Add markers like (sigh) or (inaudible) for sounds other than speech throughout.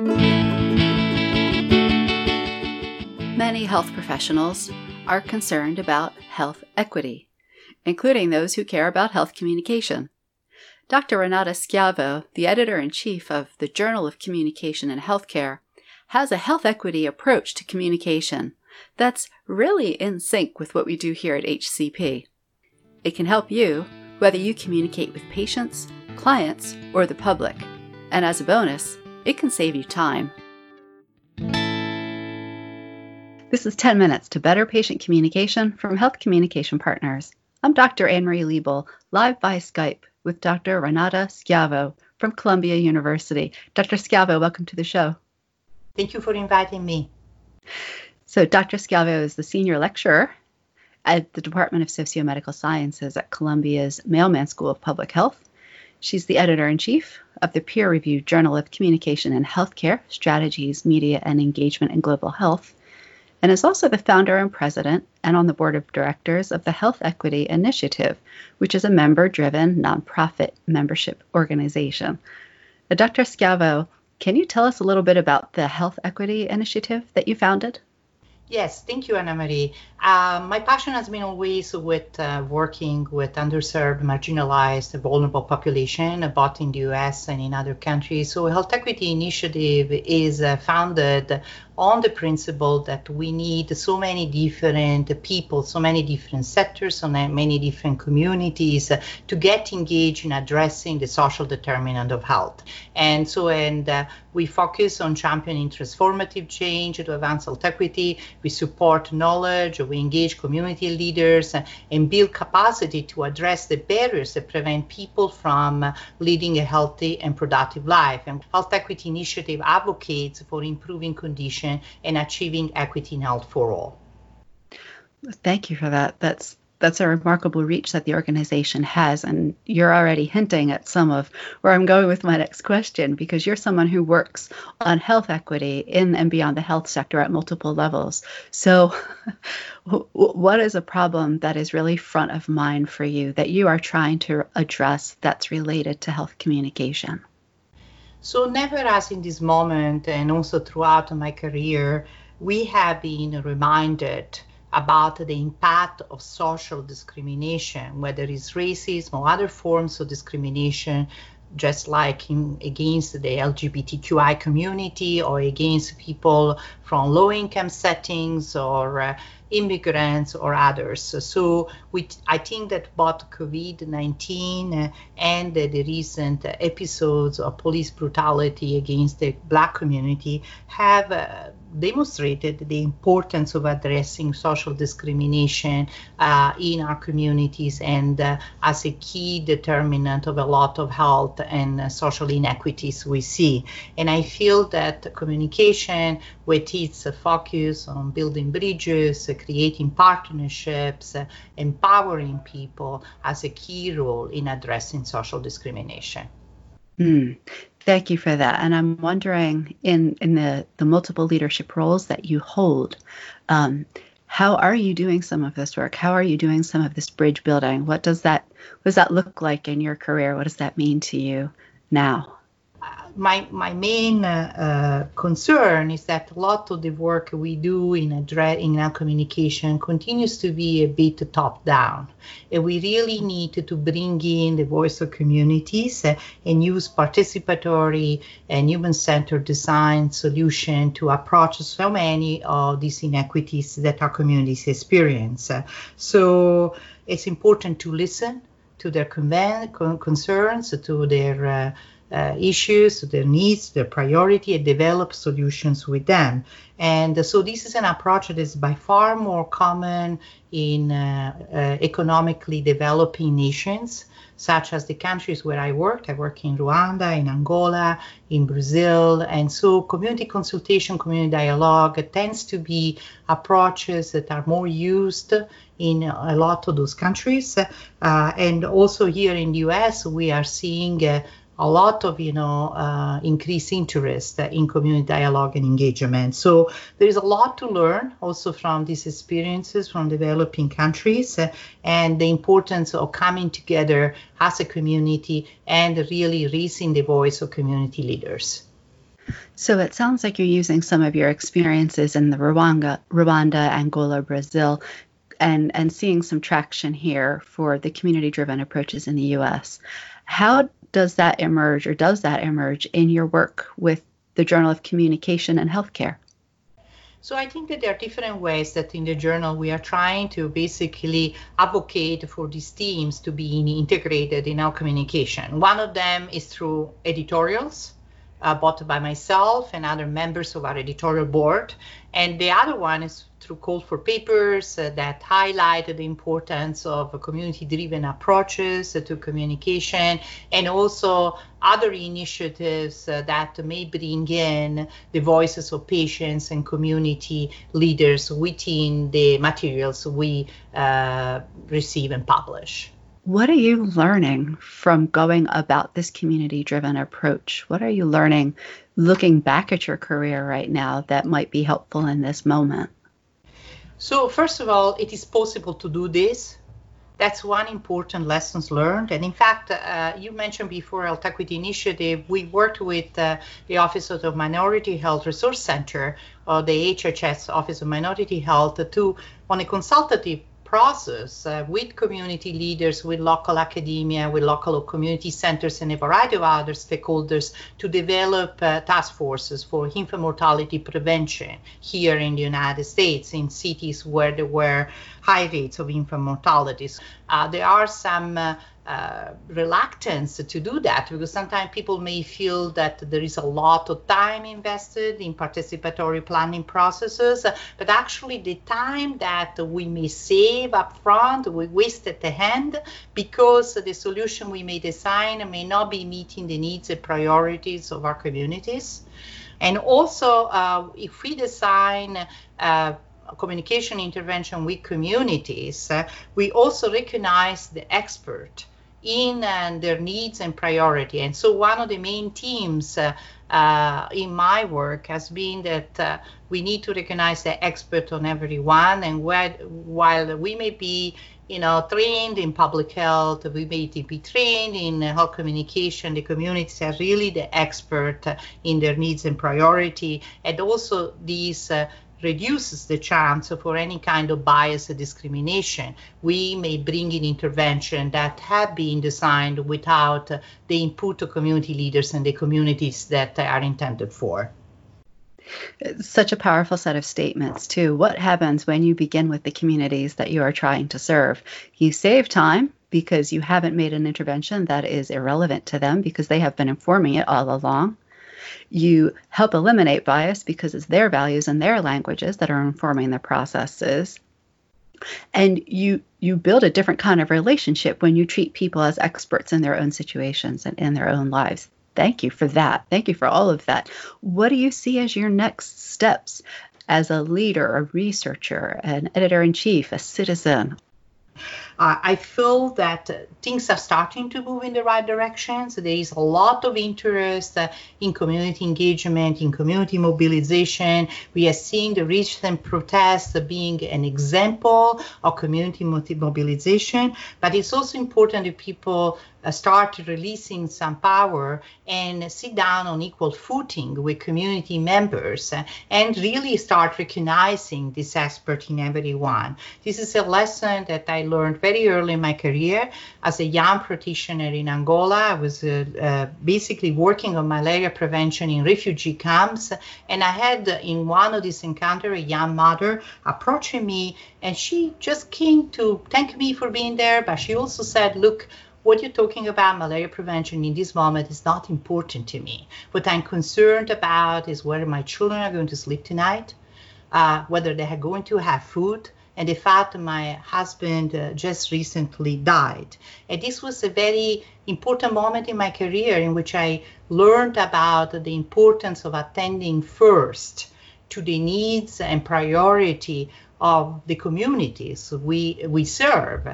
Many health professionals are concerned about health equity, including those who care about health communication. Dr. Renata Schiavo, the editor in chief of the Journal of Communication in Healthcare, has a health equity approach to communication that's really in sync with what we do here at HCP. It can help you whether you communicate with patients, clients, or the public. And as a bonus, it can save you time. This is 10 minutes to better patient communication from Health Communication Partners. I'm Dr. Anne Marie Liebel, live by Skype with Dr. Renata Schiavo from Columbia University. Dr. Schiavo, welcome to the show. Thank you for inviting me. So, Dr. Schiavo is the senior lecturer at the Department of Sociomedical Sciences at Columbia's Mailman School of Public Health. She's the editor in chief of the peer reviewed Journal of Communication and Healthcare Strategies, Media, and Engagement in Global Health and is also the founder and president and on the board of directors of the Health Equity Initiative, which is a member driven nonprofit membership organization. Uh, Dr. Schiavo, can you tell us a little bit about the Health Equity Initiative that you founded? Yes, thank you, Anna Marie. Uh, my passion has been always with uh, working with underserved, marginalized, vulnerable population, both in the US and in other countries. So, Health Equity Initiative is uh, founded on the principle that we need so many different people, so many different sectors, so many different communities uh, to get engaged in addressing the social determinant of health. And so, and uh, we focus on championing transformative change to advance health equity. We support knowledge, we engage community leaders, uh, and build capacity to address the barriers that prevent people from uh, leading a healthy and productive life. And Health Equity Initiative advocates for improving conditions and achieving equity in health for all. Thank you for that. That's that's a remarkable reach that the organization has and you're already hinting at some of where i'm going with my next question because you're someone who works on health equity in and beyond the health sector at multiple levels so (laughs) what is a problem that is really front of mind for you that you are trying to address that's related to health communication so, never as in this moment, and also throughout my career, we have been reminded about the impact of social discrimination, whether it's racism or other forms of discrimination, just like in, against the LGBTQI community or against people from low income settings or uh, immigrants or others. So we, I think that both COVID-19 and the recent episodes of police brutality against the Black community have uh, demonstrated the importance of addressing social discrimination uh, in our communities and uh, as a key determinant of a lot of health and uh, social inequities we see. And I feel that communication, with its focus on building bridges, creating partnerships, empowering people, has a key role in addressing social discrimination. Mm. Thank you for that. And I'm wondering, in in the the multiple leadership roles that you hold, um, how are you doing some of this work? How are you doing some of this bridge building? What does that what does that look like in your career? What does that mean to you now? My my main uh, uh, concern is that a lot of the work we do in address in our communication continues to be a bit top down, and we really need to, bring in the voice of communities uh, and use participatory and human-centered design solution to approach so many of these inequities that our communities experience. so it's important to listen to their con- concerns, to their uh, uh, issues, their needs, their priority, and develop solutions with them. And so this is an approach that is by far more common in uh, uh, economically developing nations, such as the countries where I work. I work in Rwanda, in Angola, in Brazil. And so community consultation, community dialogue tends to be approaches that are more used in a lot of those countries. Uh, and also here in the US, we are seeing uh, a lot of you know uh, increased interest in community dialogue and engagement so there is a lot to learn also from these experiences from developing countries uh, and the importance of coming together as a community and really raising the voice of community leaders So it sounds like you're using some of your experiences in the Rwanda, Rwanda, Angola, Brazil, and and seeing some traction here for the community-driven approaches in the U.S. How does that emerge, or does that emerge in your work with the Journal of Communication and Healthcare? So I think that there are different ways that in the journal we are trying to basically advocate for these teams to be integrated in our communication. One of them is through editorials uh, bought by myself and other members of our editorial board. And the other one is through call for papers uh, that highlight the importance of community driven approaches to communication and also other initiatives uh, that may bring in the voices of patients and community leaders within the materials we uh, receive and publish. What are you learning from going about this community driven approach? What are you learning looking back at your career right now that might be helpful in this moment? So, first of all, it is possible to do this. That's one important lessons learned. And in fact, uh, you mentioned before Health Equity Initiative, we worked with uh, the Office of the Minority Health Resource Center, or the HHS Office of Minority Health, to on a consultative process uh, with community leaders, with local academia, with local community centers, and a variety of other stakeholders to develop uh, task forces for infant mortality prevention here in the United States in cities where there were high rates of infant mortality. Uh, there are some uh, reluctance to do that because sometimes people may feel that there is a lot of time invested in participatory planning processes, but actually the time that we may save up front, we waste at the end because the solution we may design may not be meeting the needs and priorities of our communities. And also, uh, if we design uh, communication intervention with communities, uh, we also recognize the expert in uh, their needs and priority. And so one of the main themes uh, uh, in my work has been that uh, we need to recognize the expert on everyone. And where, while we may be, you know, trained in public health, we may be trained in health communication. The communities are really the expert in their needs and priority. And also these uh, reduces the chance for any kind of bias or discrimination. We may bring in intervention that have been designed without the input of community leaders and the communities that are intended for. such a powerful set of statements, too. What happens when you begin with the communities that you are trying to serve? You save time because you haven't made an intervention that is irrelevant to them because they have been informing it all along. You help eliminate bias because it's their values and their languages that are informing the processes. And you you build a different kind of relationship when you treat people as experts in their own situations and in their own lives. Thank you for that. Thank you for all of that. What do you see as your next steps as a leader, a researcher, an editor in chief, a citizen? Uh, I feel that uh, things are starting to move in the right direction. So there is a lot of interest uh, in community engagement, in community mobilization. We are seeing the recent protests being an example of community mobilization, but it's also important that people start releasing some power and sit down on equal footing with community members uh, and really start recognizing this expert in everyone. This is a lesson that I learned very early in my career as a young practitioner in Angola. I was uh, uh, basically working on malaria prevention in refugee camps, and I had in one of these encounters a young mother approaching me, and she just came to thank me for being there, but she also said, "Look." What you're talking about malaria prevention in this moment is not important to me. What I'm concerned about is whether my children are going to sleep tonight, uh, whether they are going to have food, and the fact that my husband uh, just recently died. And this was a very important moment in my career in which I learned about the importance of attending first to the needs and priority of the communities we we serve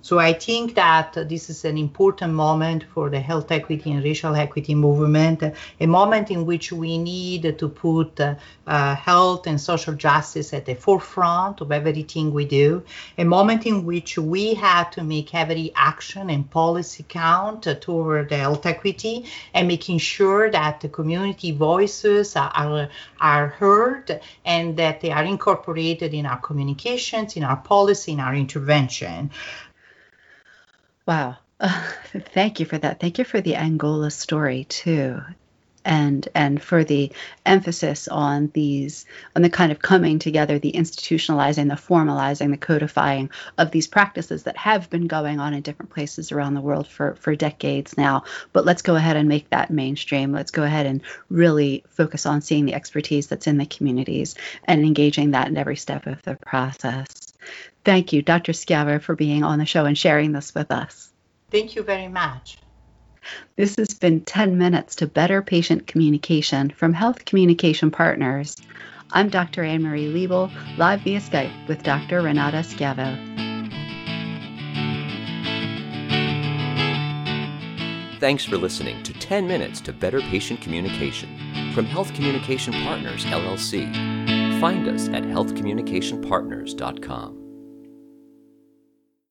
So I think that this is an important moment for the health equity and racial equity movement, a moment in which we need to put uh, health and social justice at the forefront of everything we do, a moment in which we have to make every action and policy count toward health equity and making sure that the community voices are, are heard and that they are incorporated in our communications, in our policy, in our intervention. Wow. Uh, (laughs) thank you for that. Thank you for the Angola story too. And and for the emphasis on these on the kind of coming together, the institutionalizing, the formalizing, the codifying of these practices that have been going on in different places around the world for, for decades now. But let's go ahead and make that mainstream. Let's go ahead and really focus on seeing the expertise that's in the communities and engaging that in every step of the process. Thank you, Dr. Schiavo, for being on the show and sharing this with us. Thank you very much. This has been 10 minutes to better patient communication from Health Communication Partners. I'm Dr. Anne Marie Liebel, live via Skype with Dr. Renata Schiavo. Thanks for listening to 10 Minutes to Better Patient Communication from Health Communication Partners, LLC. Find us at healthcommunicationpartners.com.